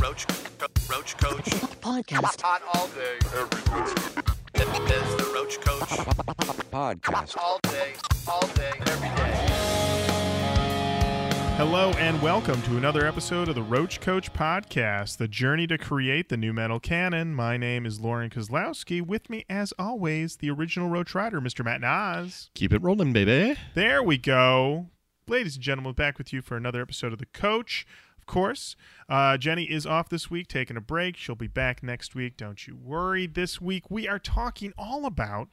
Roach, Roach Koach. Podcast. Hot all day, every day. There's the Roach Koach. podcast. All day, all day, every day. Hello and welcome to another episode of the Roach Koach Podcast, the journey to create the nu metal canon. My name is Lorin Kozlowski. With me, as always, the original Roach Rider, Mr. Matt Nas. Keep it rolling, baby. There we go. Ladies and gentlemen, back with you for another episode of The Coach. Of course, uh, Jenny is off this week, taking a break. She'll be back next week. Don't you worry. This week, we are talking all about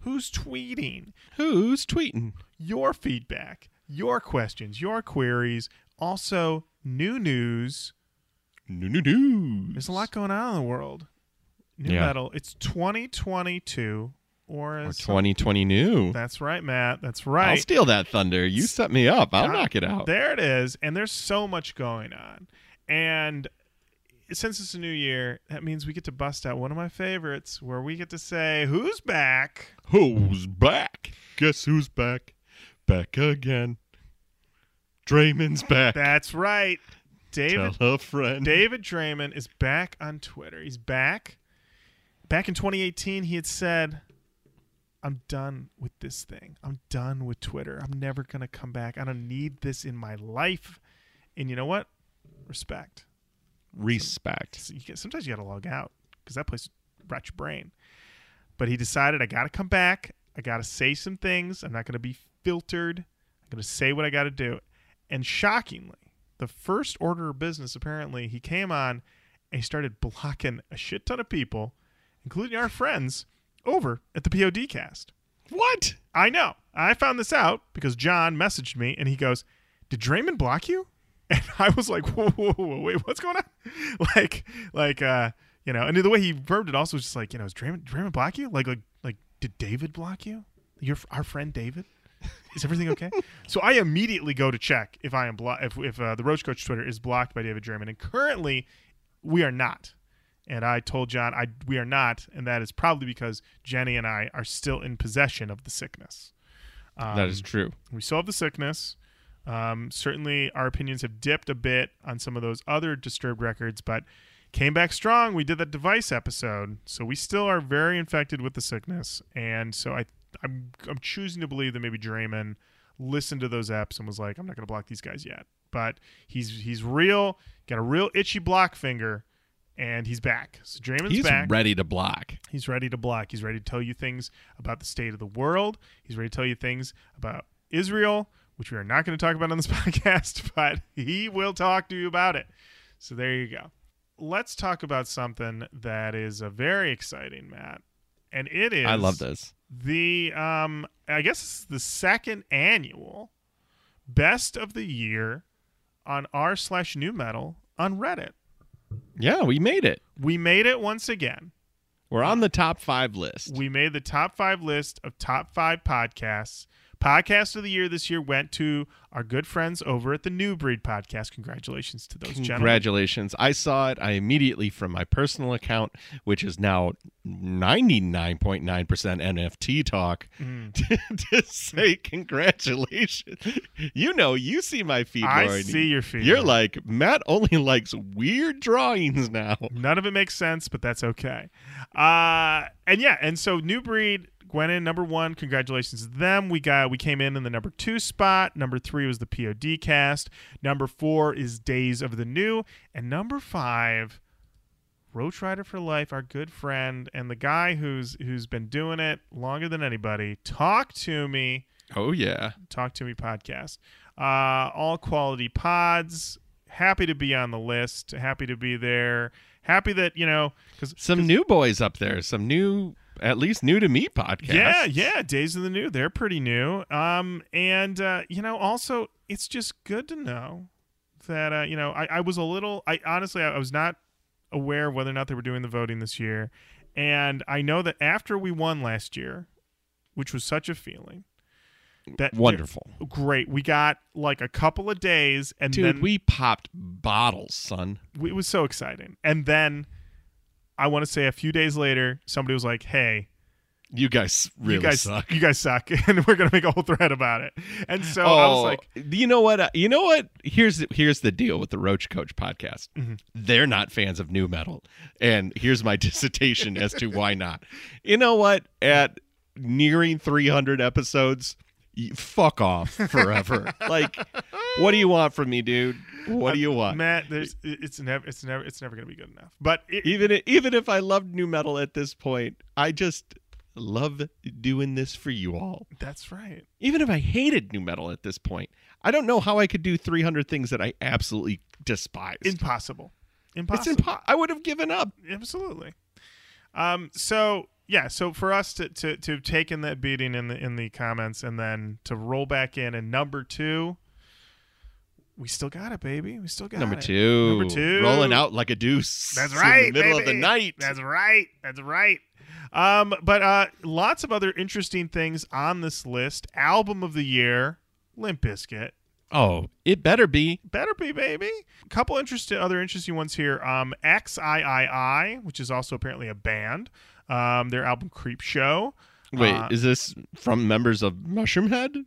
who's tweeting, Who's tweeting? your feedback, your questions, your queries, also nu news. New new news. There's a lot going on in the world. New Yeah. metal. It's 2022 or, Or as 2020 new. That's right, Matt. That's right. I'll steal that thunder. You set me up. I'll knock it out. There it is. And there's so much going on. And since it's a new year, that means we get to bust out one of my favorites where we get to say, Who's back? Who's back? Guess who's back? Back again. Draiman's back. That's right. David Tell a friend. David Draiman is back on Twitter. He's back. Back in 2018, he had said, I'm done with this thing. I'm done with Twitter. I'm never going to come back. I don't need this in my life. And you know what? Respect. Respect. You get, sometimes you got to log out because that place rots your brain. But he decided, I got to come back. I got to say some things. I'm not going to be filtered. I'm going to say what I got to do. And shockingly, the first order of business, apparently, he came on and he started blocking a shit ton of people, including our friends, over at the POD cast. What? I know. I found this out because John messaged me and he goes, "Did Draiman block you?" And I was like, "Whoa, whoa, whoa wait, what's going on?" like, like, uh, you know. And the way he verbed it also was just like, you know, is Draiman, Draiman block you? Like, like, like, did David block you? Your our friend David. Is everything okay? so I immediately go to check if I am blo- if if uh, the Roach Koach Twitter is blocked by David Draiman, and currently we are not. And I told John I we are not, and that is probably because Jenny and I are still in possession of the sickness. Um, that is true. we still have the sickness. Um, certainly, our opinions have dipped a bit on some of those other disturbed records, but came back strong. We did that device episode, so we still are very infected with the sickness, and so I, I'm, I'm choosing to believe that maybe Draiman listened to those apps and was like, I'm not going to block these guys yet, but he's he's real, got a real itchy block finger, and he's back. So Draiman's He's back. ready to block. He's ready to block. He's ready to tell you things about the state of the world. He's ready to tell you things about Israel, which we are not going to talk about on this podcast, but he will talk to you about it. So there you go. Let's talk about something that is a very exciting, Matt. And it is I love this. the um I guess it's the second annual best of the year on r slash nu metal on Reddit. Yeah, we made it. We made it once again. We're on the top five list. We made the top five list of top five podcasts. Podcast of the year this year went to our good friends over at the New Breed Podcast. Congratulations to those gentlemen. Congratulations. I saw it. I immediately, from my personal account, which is now 99.9% NFT talk, Mm. to say congratulations. You know, you see my feed, I Lorin. see your feed. You're like, Matt only likes weird drawings now. None of it makes sense, but that's okay. Uh, and yeah, and so New Breed went in number one. Congratulations to them. We got we came in in the number two spot. Number three was the POD cast. Number four is Days of the New, and number five, Roach Rider for Life, our good friend and the guy who's who's been doing it longer than anybody. Talk to me. Oh, yeah. Talk to Me podcast. Uh, all quality pods. Happy to be on the list. Happy to be there. Happy that you know because Some new boys up there. Some new, at least new to me podcast. yeah, yeah, Days of the New. They're pretty new. Um, and uh, you know, also it's just good to know that uh, you know I, I was a little. I honestly I, I was not aware of whether or not they were doing the voting this year, and I know that after we won last year, which was such a feeling. That Wonderful. great. We got like a couple of days, and Dude, then we popped bottles, son. it was so exciting. And then I want to say a few days later, somebody was like, "Hey, You guys really you guys suck. You guys suck, and we're gonna make a whole thread about it. And so oh, I was like, you know what? You know what? Here's the, here's the deal with the Roach Koach podcast. Mm-hmm. They're not fans of nu metal, and here's my dissertation as to why not. You know what? At nearing 300 episodes, fuck off forever. like, what do you want from me, dude? What do you want? Matt, there's it's never it's never it's never gonna be good enough. But it, even even if I loved nu metal at this point, I just love doing this for you all. that's right. Even if I hated nu metal at this point, I don't know how I could do 300 things that I absolutely despise. Impossible. it's Impossible. impo- I would have given up. Absolutely. Um. So yeah. So for us to to to have taken that beating in the in the comments and then to roll back in and number two, we still got it, baby. We still got it. Number it. two, Number two. rolling out like a deuce. That's right. in the middle of the night. That's right. That's right. Um, but uh, lots of other interesting things on this list. Album of the year, Limp Bizkit. oh, it better be. Better be, baby. A couple interesting, other interesting ones here. Um, XIII, which is also apparently a band. Um, their album Creep Show. Wait, Uh, is this from members of Mushroomhead?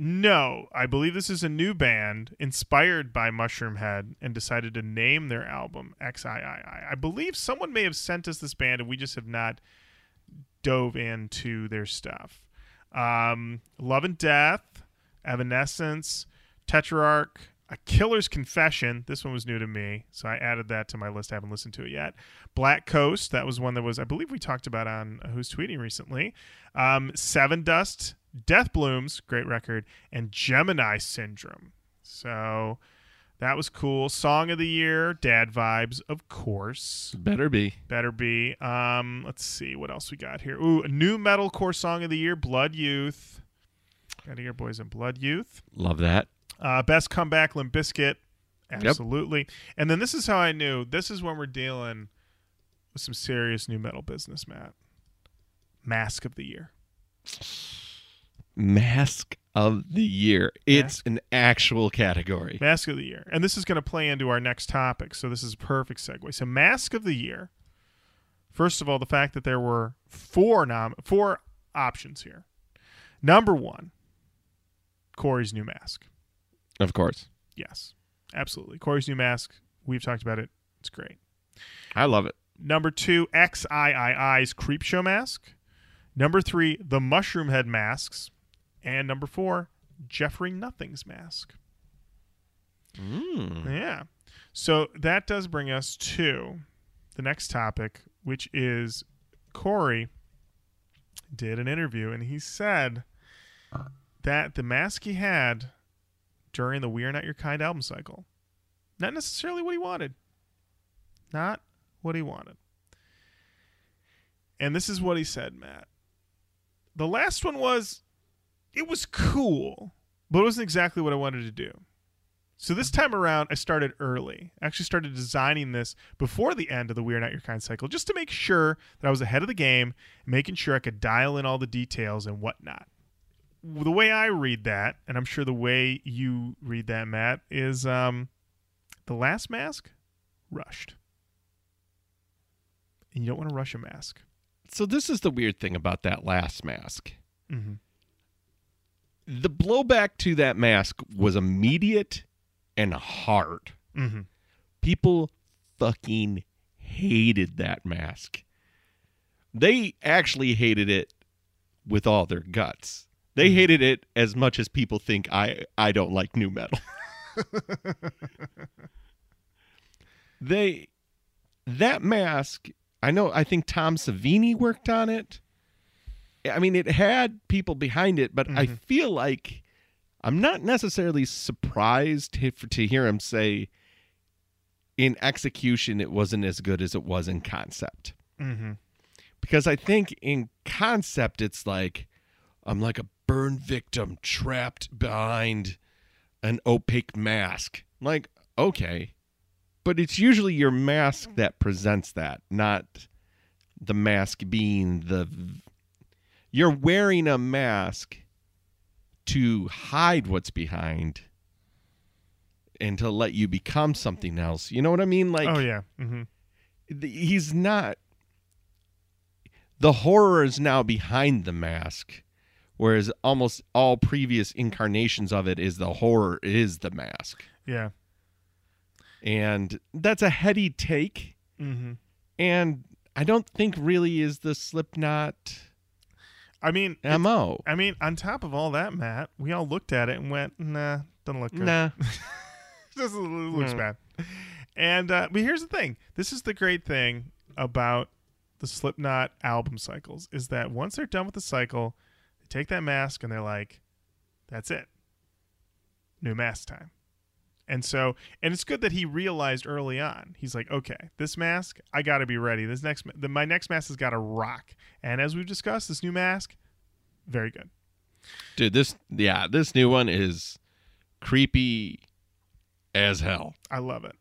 No, I believe this is a new band inspired by Mushroomhead and decided to name their album XIII. I believe someone may have sent us this band and we just have not dove into their stuff. Um, Love and Death, Evanescence, Tetrarch, A Killer's Confession. This one was new to me, so I added that to my list. I haven't listened to it yet. Black Coast, that was one that was, I believe we talked about on Who's Tweeting recently. Um, Sevendust, Death Blooms, great record, and Gemini Syndrome. So that was cool. Song of the Year, Dad Vibes, of course. better be. Better be. Um, let's see what else we got here. Ooh, a nu metalcore song of the year, Blood Youth. Gotta hear boys in Blood Youth. Love that. Uh, best comeback, Limp Bizkit. Absolutely. And then this is how I knew. This is when we're dealing with some serious nu metal business, Matt. Mask of the year. Mask of the year. It's an actual category. Mask of the year. And this is going to play into our next topic. So this is a perfect segue. So Mask of the year. First of all, the fact that there were four nom- four options here. Number one, Corey's new mask. Of course. Yes, absolutely. Corey's new mask. We've talked about it. It's great. I love it. Number two, XIII's Creep Show mask. Number three, the Mushroomhead masks. And number four, Jeffrey Nothing's mask. Mm. Yeah. So that does bring us to the next topic, which is Corey did an interview and he said that the mask he had during the We Are Not Your Kind album cycle, not necessarily what he wanted. Not what he wanted. And this is what he said, Matt. The last one was, it was cool, but it wasn't exactly what I wanted to do. So this time around, I started early. I actually started designing this before the end of the We're Not Your Kind cycle, just to make sure that I was ahead of the game, making sure I could dial in all the details and whatnot. The way I read that, and I'm sure the way you read that, Matt, is um, the last mask rushed, and you don't want to rush a mask. So this is the weird thing about that last mask. Mm-hmm. The blowback to that mask was immediate and hard. Mm-hmm. People fucking hated that mask. They actually hated it with all their guts. They hated it as much as people think I I don't like nu metal. they that mask, I know I think Tom Savini worked on it. I mean it had people behind it, but I Mhm. feel like I'm not necessarily surprised to, to hear him say in execution it wasn't as good as it was in concept Mm-hmm. because I think in concept it's like I'm like a burn victim trapped behind an opaque mask. Like, okay. But it's usually your mask that presents that, not the mask being the you're wearing a mask to hide what's behind and to let you become something else. You know what I mean? Like oh yeah. Mm-hmm. he's not the horror is now behind the mask, whereas almost all previous incarnations of it is the horror is the mask, Yeah. and that's a heady take, Mm-hmm. and I don't think really is the Slipknot I mean, mo. I mean, on top of all that, Matt, we all looked at it and went, "Nah, doesn't look good. Nah, this looks No. bad." And uh, but here's the thing: this is the great thing about the Slipknot album cycles is that once they're done with the cycle, they take that mask and they're like, "That's it, new mask time." And so, and it's good that he realized early on. He's like, "Okay, this mask, I got to be ready. This next, the, my next mask has got to rock." And as we've discussed, this new mask, very good. dude, this yeah, this new one is creepy as hell. I love it.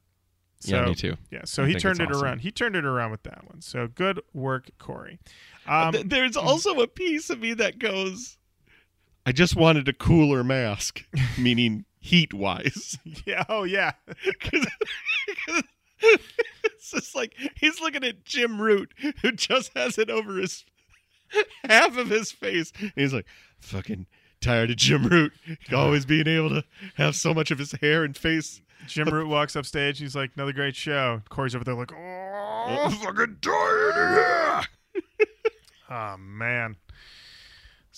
yeah, So- me too. Yeah, so I he turned it awesome. around. He turned it around with that one. So good work, Corey. Um, Th- There's also a piece of me that goes, I just wanted a cooler mask, meaning heat wise. yeah, oh yeah, Because it's just like he's looking at Jim Root, who just has it over his half of his face. And he's like, fucking tired of Jim Root always being able to have so much of his hair and face. Jim Root walks up stage. He's like, another great show. Corey's over there like, oh, fucking tired of here." Oh man.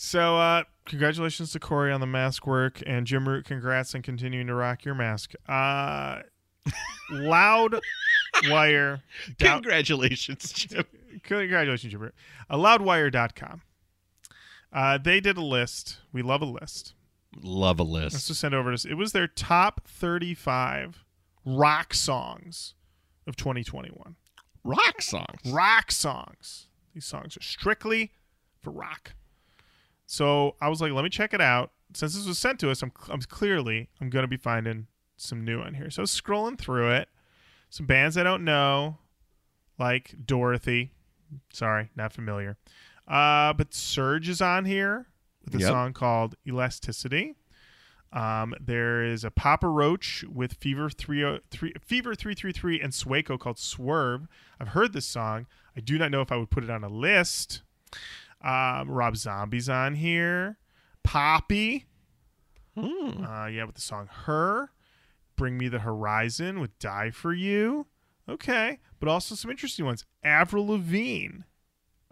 So uh congratulations to Corey on the mask work and Jim Root, congrats on continuing to rock your mask. Uh loud wire Congratulations, Jim. Congratulations, Jim Root. Uh, loudwire.com. Uh, they did a list. We love a list. Love a list. Let's just send over to us. It was their top 35 rock songs of 2021. Rock songs. Rock songs. These songs are strictly for rock. So I was like, let me check it out. Since this was sent to us, I'm, I'm clearly I'm gonna be finding some new on here. So I was scrolling through it. Some bands I don't know, like Dorothy. Sorry, not familiar. Uh, but Surge is on here with a Yep. song called Elasticity. Um, there is a Papa Roach with Fever three three Fever three three three and Sueco called Swerve. I've heard this song. I do not know if I would put it on a list. Um, Rob Zombie's on here. Poppy, Hmm. uh, yeah, with the song "Her." Bring Me the Horizon with "Die for You." Okay, but also some interesting ones. Avril Lavigne,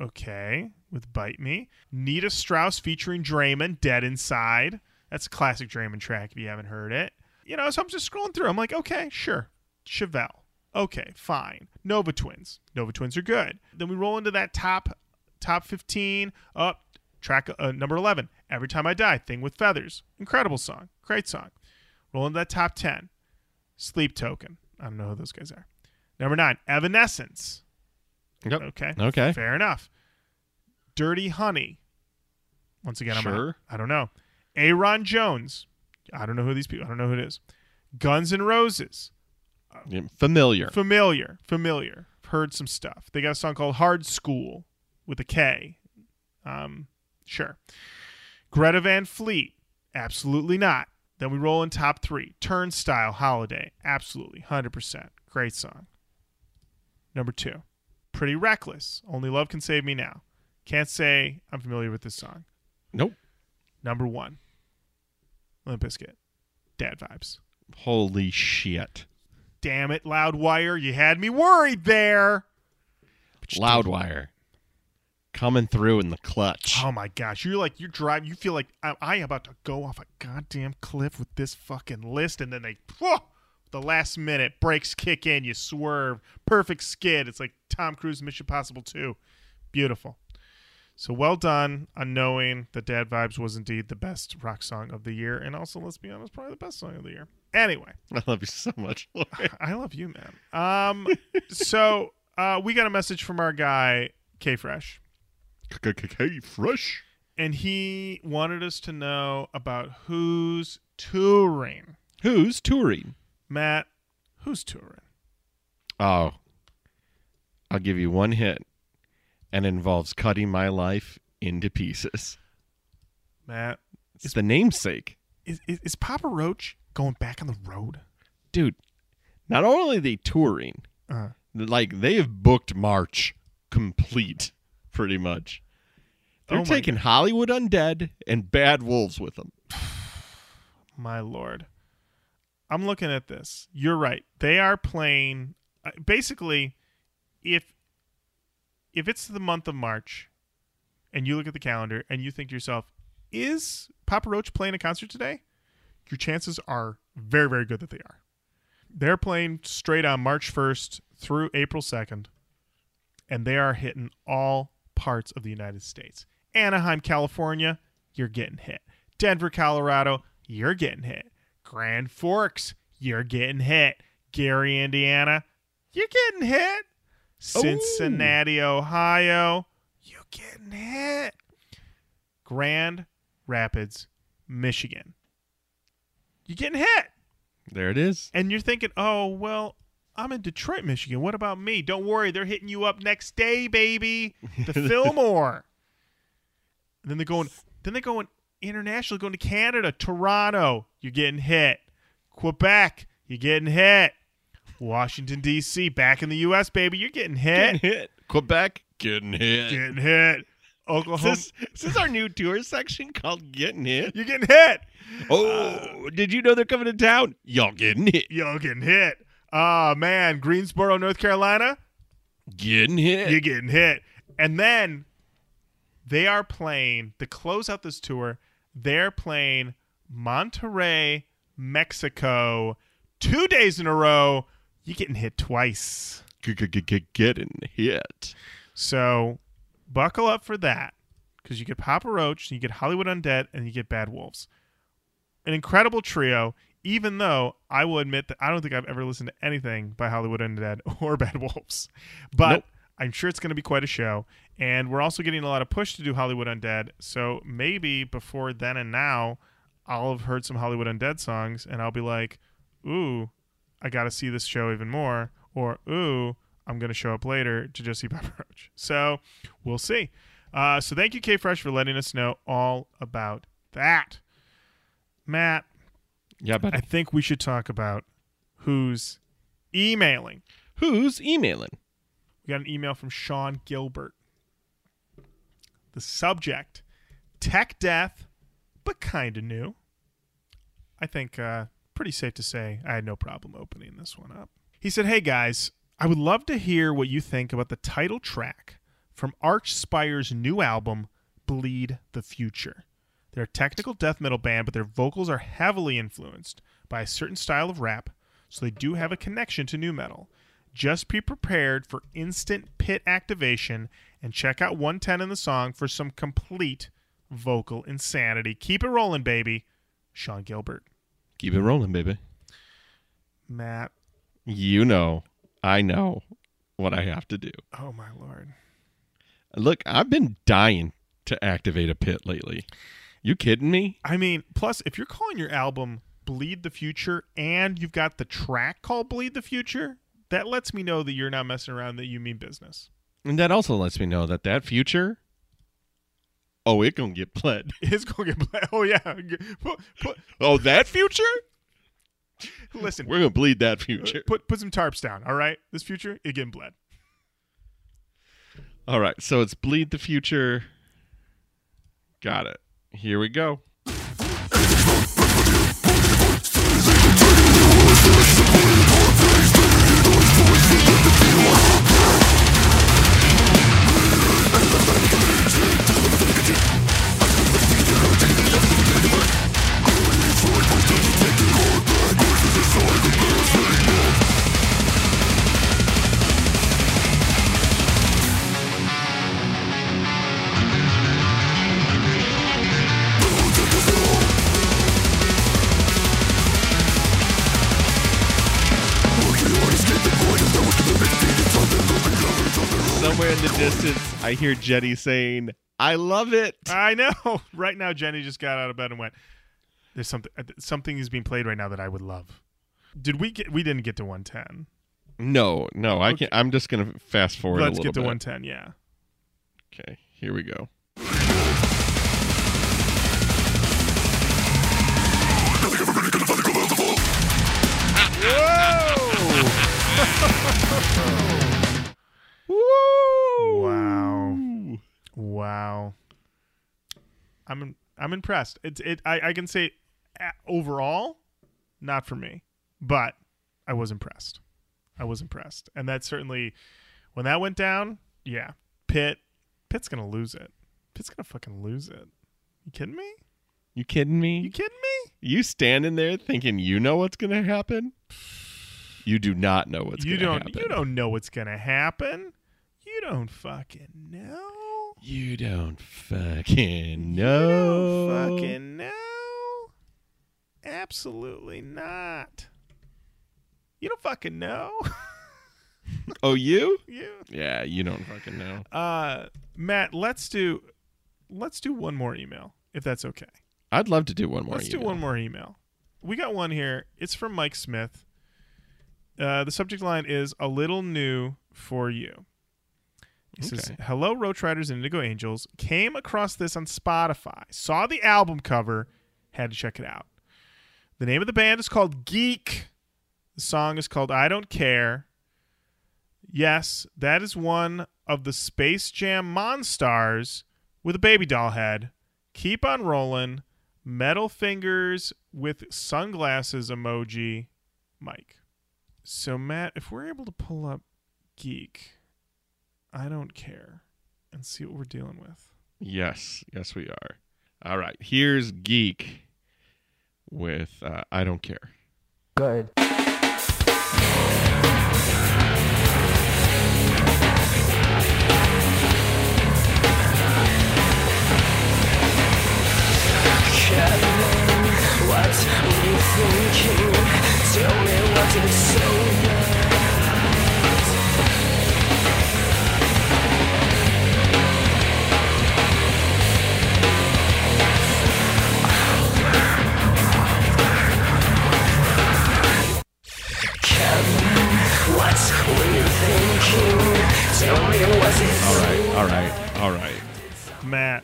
okay, with "Bite Me." Nita Strauss featuring Draiman, "Dead Inside." That's a classic Draiman track if you haven't heard it. You know, so I'm just scrolling through. I'm like, okay, sure. Chevelle. Okay, fine. Nova Twins. Nova Twins are good. Then we roll into that top top 15. Up track uh, number 11. Every Time I Die. Thing with Feathers. Incredible song. Great song. Roll into that top 10. Sleep Token. I don't know who those guys are. Number nine. Evanescence. Yep. Okay. Okay. Fair enough. Dirty Honey. Once again, I'm Sure. I don't know. Ayron Jones. I don't know who these people. I don't know who it is. Guns and Roses. Familiar. Familiar. Familiar. Heard some stuff. They got a song called Hard Skool with a K. Um, sure. Greta Van Fleet. Absolutely not. Then we roll in top three. Turnstile Holiday. Absolutely. 100%. Great song. Number two. Pretty Reckless. Only Love Can Save Me Now. Can't say I'm familiar with this song. Nope. Number one. Limp Bizkit. Dad Vibes. Holy shit. Damn it, Loudwire. You had me worried there. Loudwire. Coming through in the clutch. Oh my gosh, you're like you're driving. You feel like I, I am about to go off a goddamn cliff with this fucking list, and then they, whoa, the last minute brakes kick in, you swerve, perfect skid. It's like Tom Cruise Mission Possible 2. Beautiful. So well done on knowing that Dad Vibes was indeed the best rock song of the year, and also let's be honest, probably the best song of the year. Anyway, I love you so much. Lori. I love you, man. Um, so uh, we got a message from our guy K Fresh. Hey, fresh. and he wanted us to know about who's touring. Who's touring? Matt, who's touring? Oh, I'll give you one hit, and it involves cutting my life into pieces. Matt, It's the namesake, is, is, is Papa Roach going back on the road? dude. Not only are they touring, Uh, like they have booked March complete pretty much. They're Oh taking Hollywood Undead and Bad Wolves with them. My lord. I'm looking at this. You're right. They are playing uh, basically if if it's the month of March and you look at the calendar and you think to yourself, is Papa Roach playing a concert today? Your chances are very very good that they are. They're playing straight on March 1st through April 2nd and they are hitting all parts of the United States. Anaheim, California, you're getting hit. Denver, Colorado, you're getting hit. Grand Forks, you're getting hit. Gary, Indiana, you're getting hit. Cincinnati, Ohio, you're getting hit. Grand Rapids, Michigan, you're getting hit. There it is. And you're thinking, oh, well, I'm in Detroit, Michigan. What about me? Don't worry, they're hitting you up next day, baby. The Fillmore. And then they're going then they're going international, going to Canada, Toronto, you're getting hit. Quebec, you're getting hit. Washington, D.C., back in the US, baby, you're getting hit. Getting hit. Quebec getting hit. Getting hit. Is Oklahoma, this, is this our new tour section called Getting Hit? you're getting hit. Oh, did you know they're coming to town? Y'all getting hit. You're getting hit. Ah, man, Greensboro, North Carolina, Getting hit. you're getting hit. And then they are playing to close out this tour. They're playing Monterrey, Mexico, two days in a row. You're getting hit twice. Getting hit. So buckle up for that because you get Papa Roach, you get Hollywood Undead, and you get Bad Wolves. An incredible trio. Even though I will admit that I don't think I've ever listened to anything by Hollywood Undead or Bad Wolves, but Nope. I'm sure it's going to be quite a show. And we're also getting a lot of push to do Hollywood Undead. So maybe before then and now, I'll have heard some Hollywood Undead songs and I'll be like, ooh, I got to see this show even more. Or, ooh, I'm going to show up later to just see Papa Roach. So we'll see. Uh, so thank you, K Fresh, for letting us know all about that. Matt, Yeah, but I think we should talk about who's emailing. who's emailing? We got an email from Sean Gilbert. The subject tech death, but kind of new. I think uh, pretty safe to say I had no problem opening this one up. He said, Hey guys, I would love to hear what you think about the title track from Archspire's new album, Bleed the Future. They're a technical death metal band, but their vocals are heavily influenced by a certain style of rap, so they do have a connection to nu metal. Just be prepared for instant pit activation and check out 110 in the song for some complete vocal insanity. Keep it rolling, baby. Sean Gilbert. Keep it rolling, baby. Matt. You know, I know what I have to do. Oh, my Lord. Look, I've been dying to activate a pit lately. You kidding me? I mean, plus, if you're calling your album Bleed the Future and you've got the track called Bleed the Future, that lets me know that you're not messing around, that you mean business. And that also lets me know that that future, oh, it gonna get bled. It's going to get. bla- Oh, yeah. Put, put, Oh, that future? listen, We're gonna bleed that future. put, put some tarps down, all right? This future, it getting bled. All right, so it's bleed the future. Got it. Here we go. In the distance, I hear Jenny saying, "I love it." I know. Right now, Jenny just got out of bed and went. There's something. uh, Something is being played right now that I would love. Did we get? We didn't get to 110. No, no, I can't. I'm just gonna fast forward. Let's get to bit. 110. Yeah. Okay, here we go. I'm I'm impressed. It's it. I, I can say overall, not for me, but I was impressed. I was impressed, and that certainly when that went down, yeah, Pit, Pit's gonna lose it. Pit's gonna fucking lose it. You kidding me? You kidding me? You kidding me? You standing there thinking you know what's going to happen? You do not know what's you going to don't. happen. You don't know what's gonna happen. You don't fucking know. You don't fucking You know. don't fucking know. Absolutely not. You don't fucking know. Oh, you? you. Yeah, you don't fucking know. Uh, Matt, let's do let's do one more email if that's okay. I'd love to do one more. let's do one more email. We got one here. It's from Mike Smith. Uh, the subject line is a little new for you. He says, "Hello, Roach Riders and Indigo Angels. Came across this on Spotify. Saw the album cover. Had to check it out. The name of the band is called Geek. The song is called I Don't Care. Yes, that is one of the Space Jam Monstars with a baby doll head. Keep on rolling. Metal fingers with sunglasses emoji. Mike. So Matt, if we're able to pull up Geek, I don't care, and see what we're dealing with. Yes, yes, we are. All right, here's Geek with uh, I Don't Care. good. All right, all right, all right. Matt,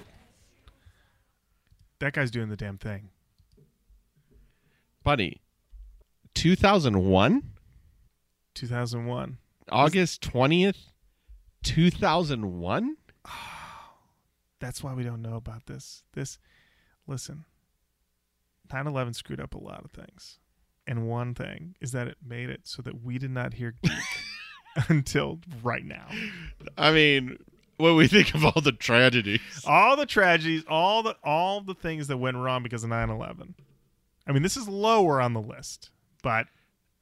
that guy's doing the damn thing. Buddy, 2001? 2001. August 20th, 2001? That's why we don't know about this. This, listen, 9 11 screwed up a lot of things. And one thing is that it made it so that we did not hear Geek until right now. I mean, when we think of all the tragedies. All the tragedies, all the all the things that went wrong because of 9/11. I mean, this is lower on the list, but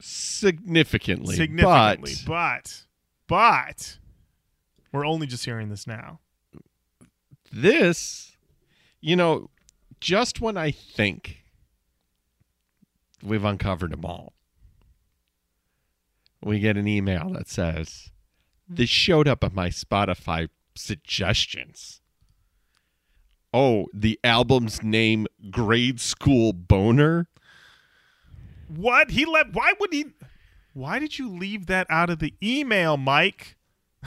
Significantly. significantly, But but but we're only just hearing this now. this, you know, just when I think we've uncovered them all, we get an email that says, This showed up on my Spotify suggestions. Oh, the album's name, Grade School Boner? What? He let why would he Why did you leave that out of the email, Mike?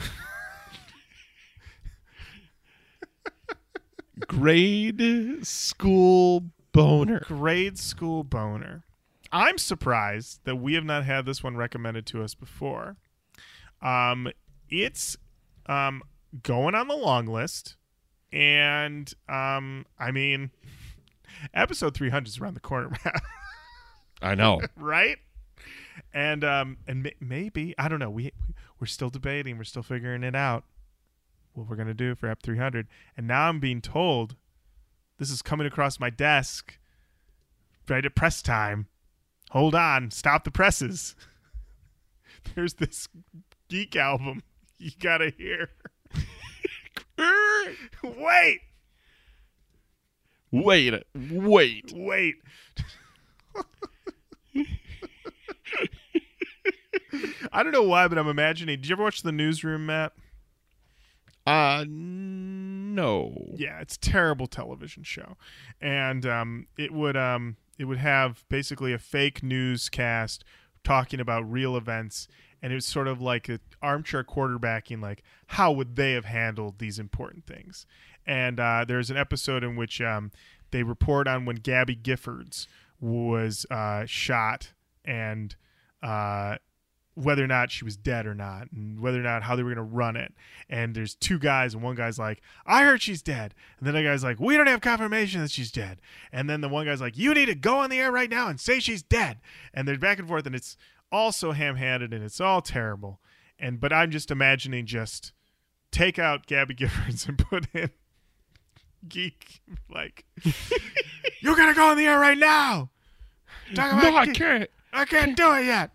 Grade School Boner. Grade school boner. I'm surprised that we have not had this one recommended to us before. Um, it's um, going on the long list, and um, I mean, episode 300 is around the corner, I know. right? And um, and may- maybe I don't know. We we're still debating. We're still figuring it out. What we're gonna do for Ep 300, and now I'm being told this is coming across my desk right at press time. Hold on, stop the presses. There's this geek album you gotta hear. wait, Wait, wait. wait. I don't know why, but I'm imagining. Did you ever watch The Newsroom, Matt? Uh, no. Yeah, it's a terrible television show, and um, it would um, it would have basically a fake newscast talking about real events, and it was sort of like a armchair quarterbacking, like how would they have handled these important things. And uh, there's an episode in which um, they report on when Gabby Giffords was uh, shot and uh, whether or not she was dead or not, and whether or not how they were going to run it. And there's two guys, and one guy's like, "I heard she's dead," and then the guy's like, "We don't have confirmation that she's dead." And then the one guy's like, "You need to go on the air right now and say she's dead." And they're back and forth, and it's all so ham-handed, and it's all terrible. And but I'm just imagining just take out Gabby Giffords and put in geek like you're gonna go on the air right now. Talk about No, I can't. I can't do it yet.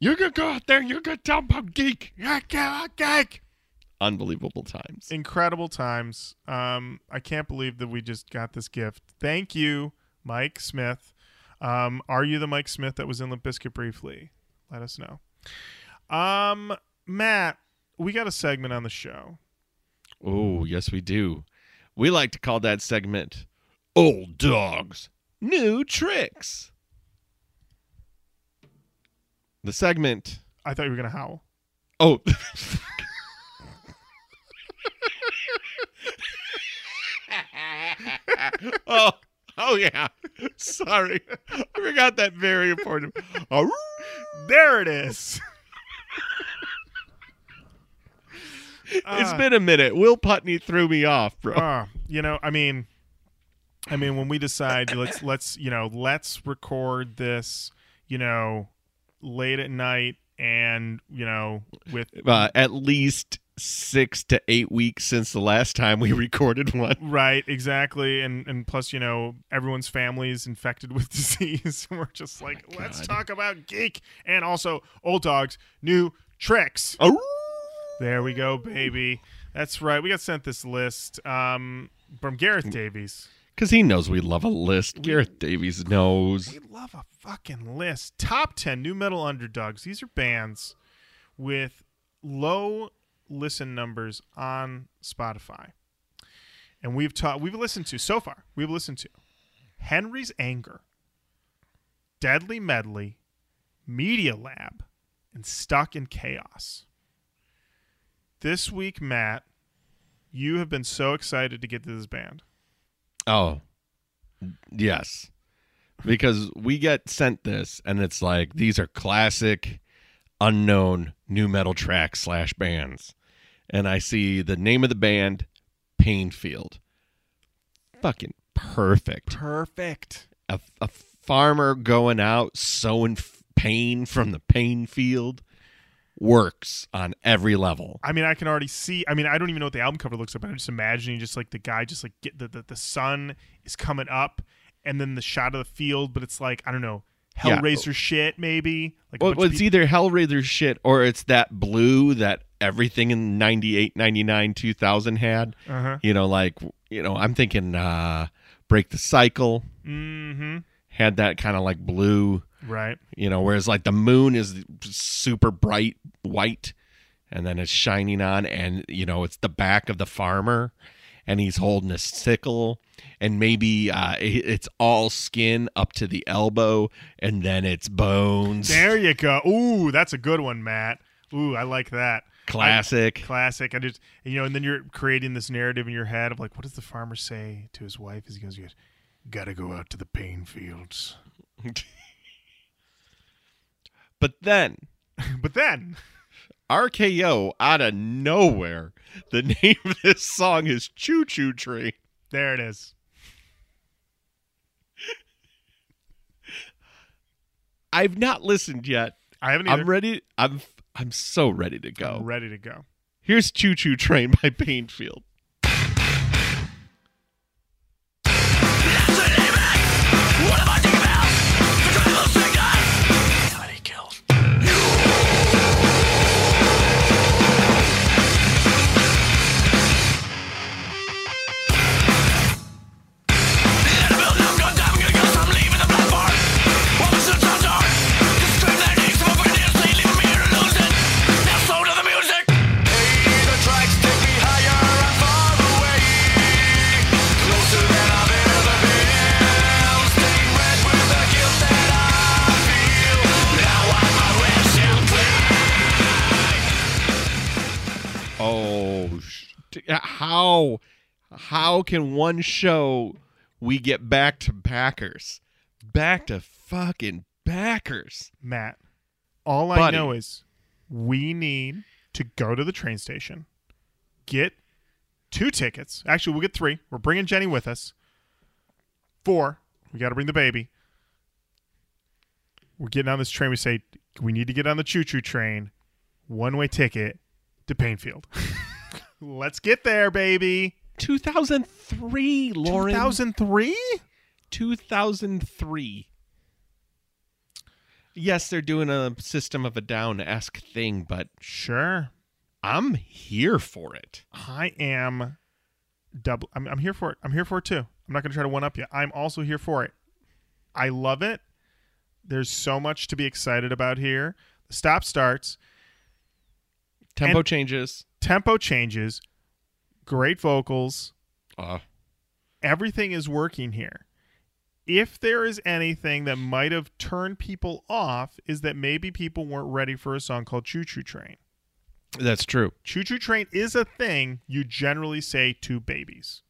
You're gonna go out there and you're gonna tell about geek. I can't geek. Unbelievable times. Incredible times. Um, I can't believe that we just got this gift. Thank you, Mike Smith. Um, are you the Mike Smith that was in Limp Bizkit briefly? Let us know. Um, Matt, we got a segment on the show. Oh, yes, we do. We like to call that segment Old Dogs, Nu Tricks. The segment. I thought you were gonna howl. Oh. oh, oh yeah. Sorry. I forgot that very important. Oh, There it is. it's Ah. been a minute. Will Putney threw me off, bro. Ah, you know, I mean, I mean, when we decide let's let's you know let's record this, you know, late at night, and you know, with uh, at least six to eight weeks since the last time we recorded one. right, exactly, and and plus, you know, everyone's family is infected with disease. We're just like, let's talk about geek and also old dogs, nu tricks. Oh, There we go, baby. That's right. We got sent this list um, from Gareth Davies. Because he knows we love a list. Gareth Davies knows. We love a fucking list. Top 10 nu metal underdogs. These are bands with low listen numbers on Spotify. And we've taught we've listened to so far. We've listened to Henry's Anger, Deadly Medley, Media Lab, and Stuck in Chaos. This week, Matt, you have been so excited to get to this band. Oh, yes. Because we get sent this, and it's like these are classic, unknown nu metal tracks slash bands, and I see the name of the band, Painfield. Fucking perfect. Perfect. A, a farmer going out sowing f- pain from the pain field works on every level. I mean, I can already see. I mean, I don't even know what the album cover looks like, but I'm just imagining just like the guy just like get the the, the sun is coming up, and then the shot of the field, but it's like I don't know, Yeah. Hellraiser shit maybe. Like Well, it's people- either Hellraiser shit or it's that blue that everything in 98, 99, 2000 had. Uh-huh. You know, like, you know, I'm thinking uh, Break the Cycle Mm-hmm. Had that kind of like blue, Right. you know, whereas like the moon is super bright white and then it's shining on and, you know, it's the back of the farmer and he's holding a sickle and maybe uh, it- it's all skin up to the elbow and then it's bones. There you go. Ooh, that's a good one, Matt. Ooh, I like that. Classic. Classic. I just you know, and then you're creating this narrative in your head of like, what does the farmer say to his wife as he goes, he goes, Gotta go out to the pain fields. But then but then RKO out of nowhere, the name of this song is Choo Choo Train. there it is. I've not listened yet. I haven't either. I'm ready. I'm I'm so ready to go. I'm ready to go. Here's Choo Choo Train by Painfield. How how can one show we get back to backers, back to fucking backers? Matt, All I Buddy. know is we need to go to the train station, get two tickets. Actually, we'll get three. We're bringing Jenny with us. Four. We got to bring the baby. We're getting on this train. We say we need to get on the choo choo train. One way ticket to Painfield. Let's get there, baby. 2003, Lorin. 2003? 2003. Yes, they're doing a System of a Down esque thing, but Sure. I'm here for it. I am double. I'm, I'm here for it. I'm here for it too. I'm not going to try to one up you. I'm also here for it. I love it. There's so much to be excited about here. The stop starts, Tempo And- changes. Tempo changes, great vocals. Uh, Everything is working here. If there is anything that might have turned people off, is that maybe people weren't ready for a song called Choo Choo Train. that's true. Choo Choo Train is a thing you generally say to babies.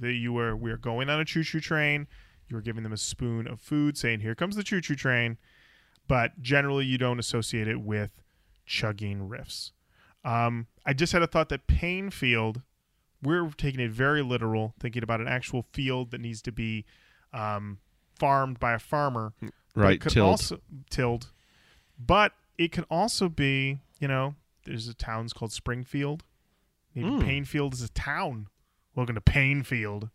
That you were we are going on a choo choo train. You are giving them a spoon of food, saying, "Here comes the choo choo train," but generally you don't associate it with chugging riffs. Um, I just had a thought that pain field. We're taking it very literal, thinking about an actual field that needs to be um, farmed by a farmer. Right, could tilled. Also, tilled. But it could also be, you know, there's a town's called Springfield. Maybe Mm. Painfield is a town. Welcome to Painfield.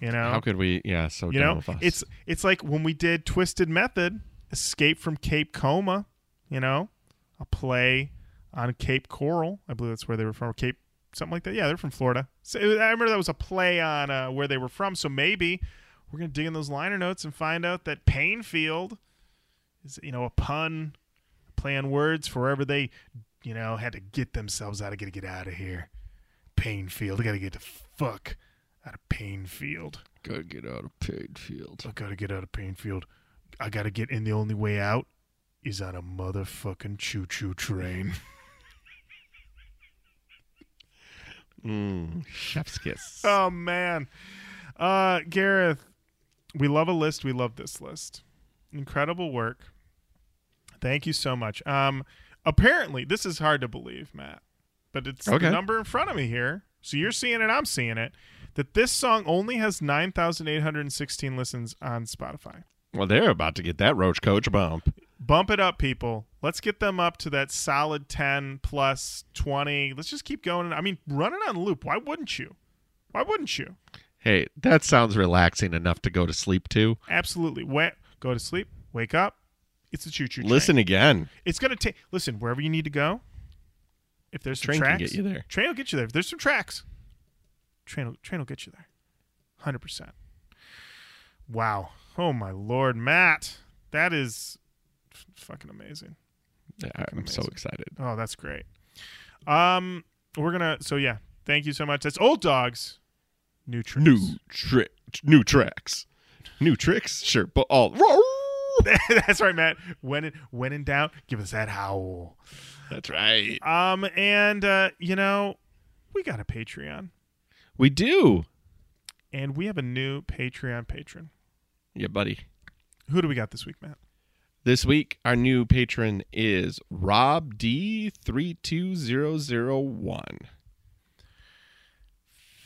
You know, How could we? Yeah, so you know, us. it's it's like when we did Twisted Method, Escape from Cape Coma. You know, a play on Cape Coral. I believe that's where they were from. Cape something like that. Yeah, they're from Florida. So I remember that was a play on uh, where they were from. So maybe we're gonna dig in those liner notes and find out that Painfield is you know a pun, play on words for wherever they you know had to get themselves out. I gotta get out of here. Painfield. I gotta get the fuck out of Painfield. Gotta get out of Painfield. I gotta get out of Painfield. I gotta get in. The only way out is on a motherfucking choo choo train. Mm, chef's kiss. oh man, uh, Gareth, we love a list. We love this list. Incredible work. Thank you so much. Um, apparently, this is hard to believe, Matt, but it's the number in front of me here. So you're seeing it. I'm seeing it. That this song only has nine thousand eight hundred sixteen listens on Spotify. Well, they're about to get that Roach Koach bump. Bump it up people. Let's get them up to that solid 10 plus 20 let's just keep going. I mean run it on loop why wouldn't you? Why wouldn't you? Hey, that sounds relaxing enough to go to sleep to. absolutely. Wa go to sleep wake up. It's a choo-choo train. Listen again. it's gonna take listen wherever you need to go if there's some Train can tracks get you there. train will get you there. If there's some tracks train will, train will get you there. 100% wow. Oh my lord matt. That is f- fucking amazing Yeah, I'm so excited. Oh, that's great. Um, we're gonna. So yeah, thank you so much. That's old dogs. Nu Tricks. New trick, new tracks, new tricks. Sure, but all. that's right, Matt. When in, when in doubt, give us that howl. That's right. Um, and uh, you know, we got a Patreon, We do. and we have a new Patreon patron. Yeah, buddy. Who do we got this week, Matt? This week, our new patron is Rob D32001.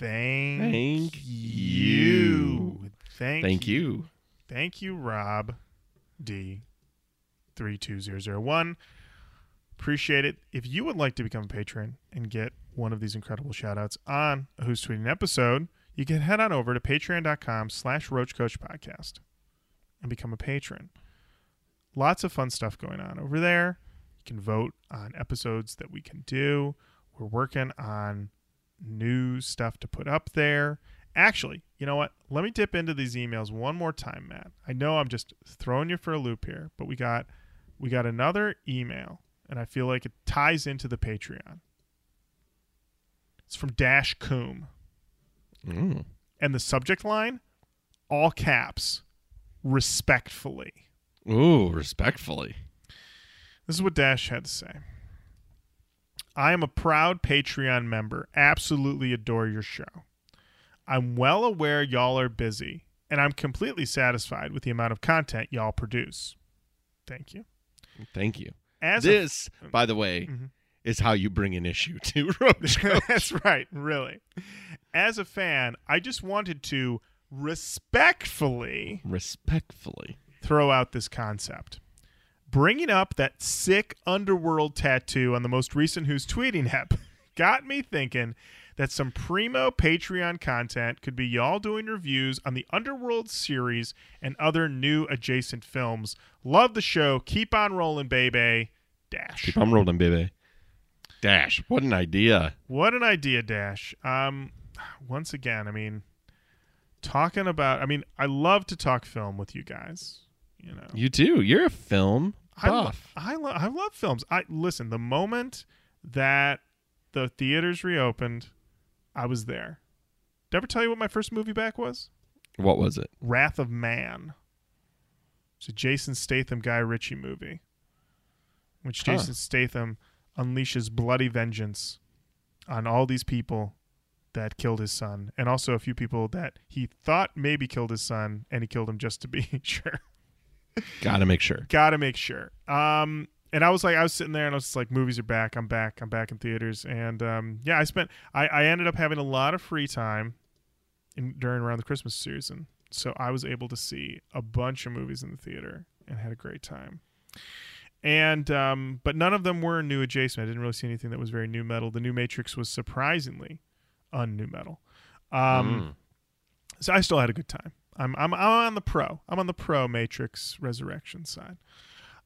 Thank, Thank you. Thank, Thank you. Thank you, Rob D. Three two zero zero one. Appreciate it. If you would like to become a patron and get one of these incredible shout outs on a Who's Tweeting episode, you can head on over to patreon.com slash Roach Koach Podcast and become a patron. Lots of fun stuff going on over there. You can vote on episodes that we can do. We're working on new stuff to put up there. Actually, you know what? Let me dip into these emails one more time, Matt. I know I'm just throwing you for a loop here, but we got we got another email, and I feel like it ties into the Patreon. It's from Dash Coom, Mm. and the subject line, all caps, respectfully. Ooh, respectfully. This is what Dash had to say. I am a proud Patreon member. Absolutely adore your show. I'm well aware y'all are busy, and I'm completely satisfied with the amount of content y'all produce. Thank you. Thank you. As a this, by the way, Mhm. is how you bring an issue to Roach. That's right, really. As a fan, I just wanted to respectfully Respectfully. Throw out this concept. Bringing up that sick underworld tattoo on the most recent Who's Tweeting Hep got me thinking that some primo Patreon content could be y'all doing reviews on the Underworld series and other nu adjacent films. Love the show. Keep on rolling, baby. Dash. Keep on rolling, baby. Dash. What an idea. What an idea, Dash. Um, once again, I mean, talking about. I mean, I love to talk film with you guys. You know, You do. You're a film I, lo- buff. I, lo- I love films. I listen. The moment that the theaters reopened, I was there. Did I ever tell you what my first movie back was? what was it? Wrath of Man. It's a Jason Statham Guy Ritchie movie, which Huh. Jason Statham unleashes bloody vengeance on all these people that killed his son, and also a few people that he thought maybe killed his son, and he killed him just to be sure. Gotta make sure. Gotta make sure. Um, and I was like, I was sitting there, and I was just like, movies are back. I'm back. I'm back in theaters, and um, yeah, I spent. I, I ended up having a lot of free time in, during around the Christmas season, so I was able to see a bunch of movies in the theater and had a great time. And um, but none of them were nu adjacent. I didn't really see anything that was very nu metal. The new Matrix was surprisingly un-nu metal. Um, so I still had a good time. I'm I'm I'm on the pro. I'm on the pro Matrix Resurrection side.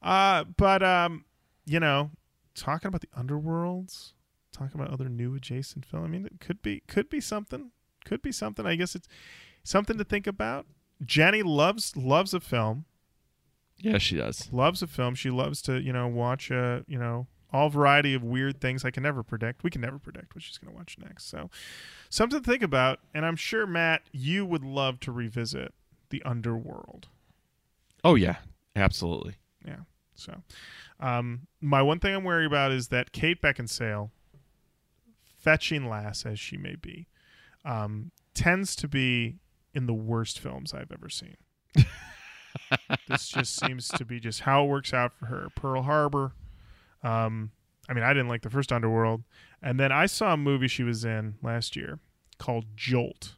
Uh, but um, you know, talking about the underworlds, talking about other nu adjacent film. I mean, it could be could be something. Could be something. I guess it's something to think about. Jenny loves loves a film. Yeah, she does. Loves a film. She loves to you know watch a you know all variety of weird things I can never predict. We can never predict what she's going to watch next. So something to think about. And I'm sure Matt, you would love to revisit the underworld. Oh yeah, absolutely. Yeah. So, um, my one thing I'm worried about is that Kate Beckinsale, fetching lass as she may be, um, tends to be in the worst films I've ever seen. this just seems to be just how it works out for her. Pearl Harbor. Um, I mean, I didn't like the first Underworld, and then I saw a movie she was in last year called Jolt,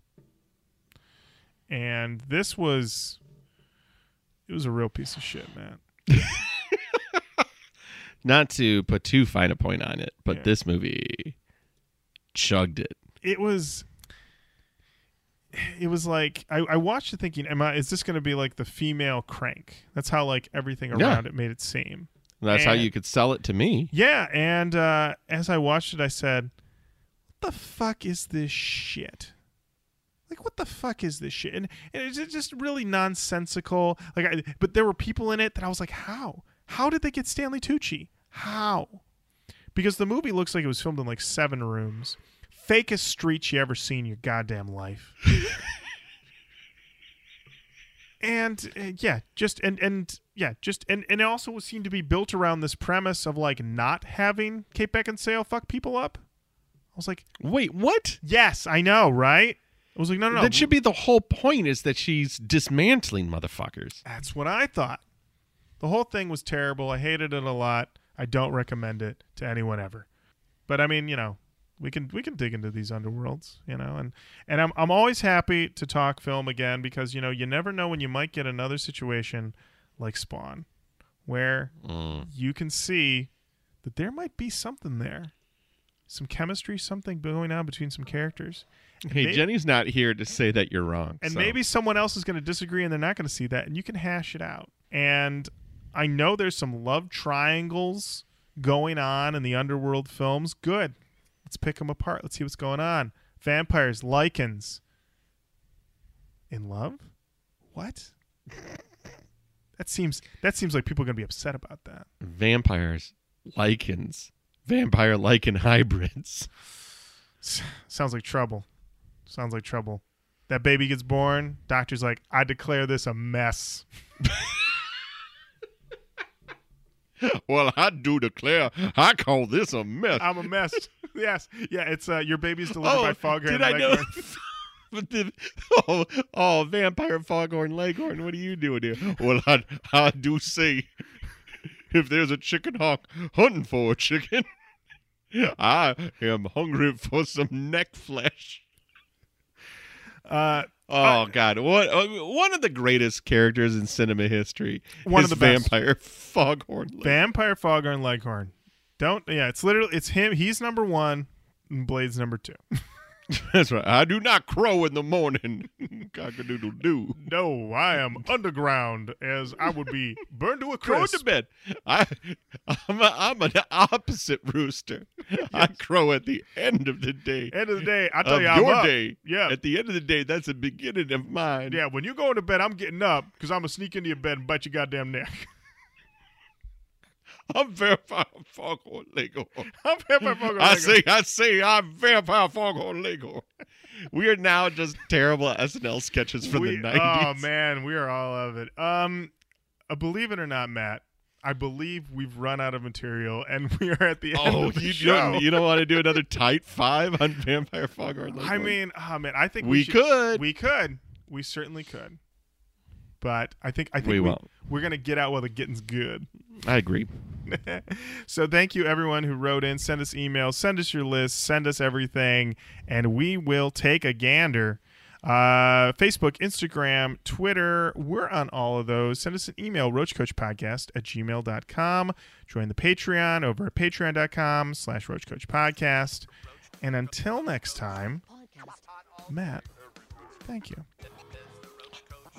and this was it was a real piece of shit, man. Not to put too fine a point on it, but Yeah. this movie chugged it. it was it was like I, I watched it thinking am i is this going to be like the female crank that's how like everything Yeah. around it made it seem That's how you could sell it to me. yeah and uh as i watched it i said what the fuck is this shit? Like what the fuck is this shit? And, and it's just really nonsensical? Like I, but there were people in it that i was like how? How did they get stanley tucci? How? Because the movie looks like it was filmed in like seven rooms. Fakest streets you ever seen in your goddamn life. And uh, yeah just and and yeah just and and it also seemed to be built around this premise of like not having kate beckinsale fuck people up i was like Wait, what? yes i know right i was like no no no That should be the whole point is that she's dismantling motherfuckers. That's what I thought. The whole thing was terrible. I hated it a lot. I don't recommend it to anyone ever. But I mean, you know, we can we can dig into these underworlds, you know, and and I'm I'm always happy to talk film again because you know you never know when you might get another situation like Spawn, where mm. you can see that there might be something there, some chemistry, something going on between some characters. And Hey, Jenny's not here to say that you're wrong. and so- maybe someone else is going to disagree and they're not going to see that and you can hash it out. And i know there's some love triangles going on in the underworld films. Good. Let's pick them apart. Let's see what's going on. Vampires lycans. In love? What that seems that seems like people are going to be upset about that vampires, lycans, vampire lycan hybrids. Sounds like trouble sounds like trouble that baby gets born doctor's like i declare this a mess well, I do declare, I call this a mess. I'm a mess. yes, yeah. It's uh, your baby's delivered by Foghorn. did I know? Then, oh, oh, vampire foghorn leghorn, what are you doing here? Well, I, I do say, if there's a chicken hawk hunting for a chicken, I am hungry for some neck flesh. Uh, Oh God! What uh, one of the greatest characters in cinema history? One is of the best. vampire Foghorn. Leghorn. Vampire Foghorn Leghorn. Don't yeah, it's literally it's him. He's number one. And Blade's number two. That's right. I do not crow in the morning. Cock-a-doodle doo. No, I am underground as I would be burned to a Crow crisp. to bed. I, I'm, a, I'm an opposite rooster. I crow at the end of the day. End of the day, I tell you, I'm your up. day. Yeah, At the end of the day, that's the beginning of mine. yeah. When you go into bed, I'm getting up because I'm gonna sneak into your bed and bite your goddamn neck. I'm vampire foghorn Leghorn. I'm Vampire Foghorn I see, I say, I'm vampire foghorn Leghorn. We are now just terrible SNL sketches from We- the 90s. Oh man, we are all of it. Um, uh, believe it or not, Matt, I believe we've run out of material and we are at the end Oh, of the you show. don't, you don't want to do another tight five on Vampire Foghorn Leghorn? I mean, oh man, I think we, we should, could. We could. We certainly could. But I think I think We we won't. we're gonna get out while the getting's good. I agree. so thank you everyone who wrote in. Send us emails, send us your list, send us everything, and we will take a gander. Uh, Facebook, Instagram, Twitter, we're on all of those. Send us an email, roachkoachpodcast at gmail.com. Join the Patreon over at patreon.com slash roachkoachpodcast. And until next time, Matt, thank you.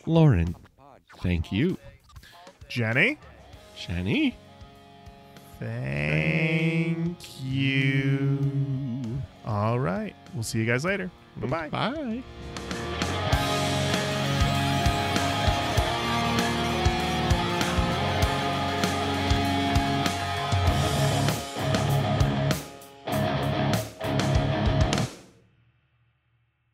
Lorin, thank you. Jenny, Jenny? thank you. All right. We'll see you guys later. Bye-bye. Bye.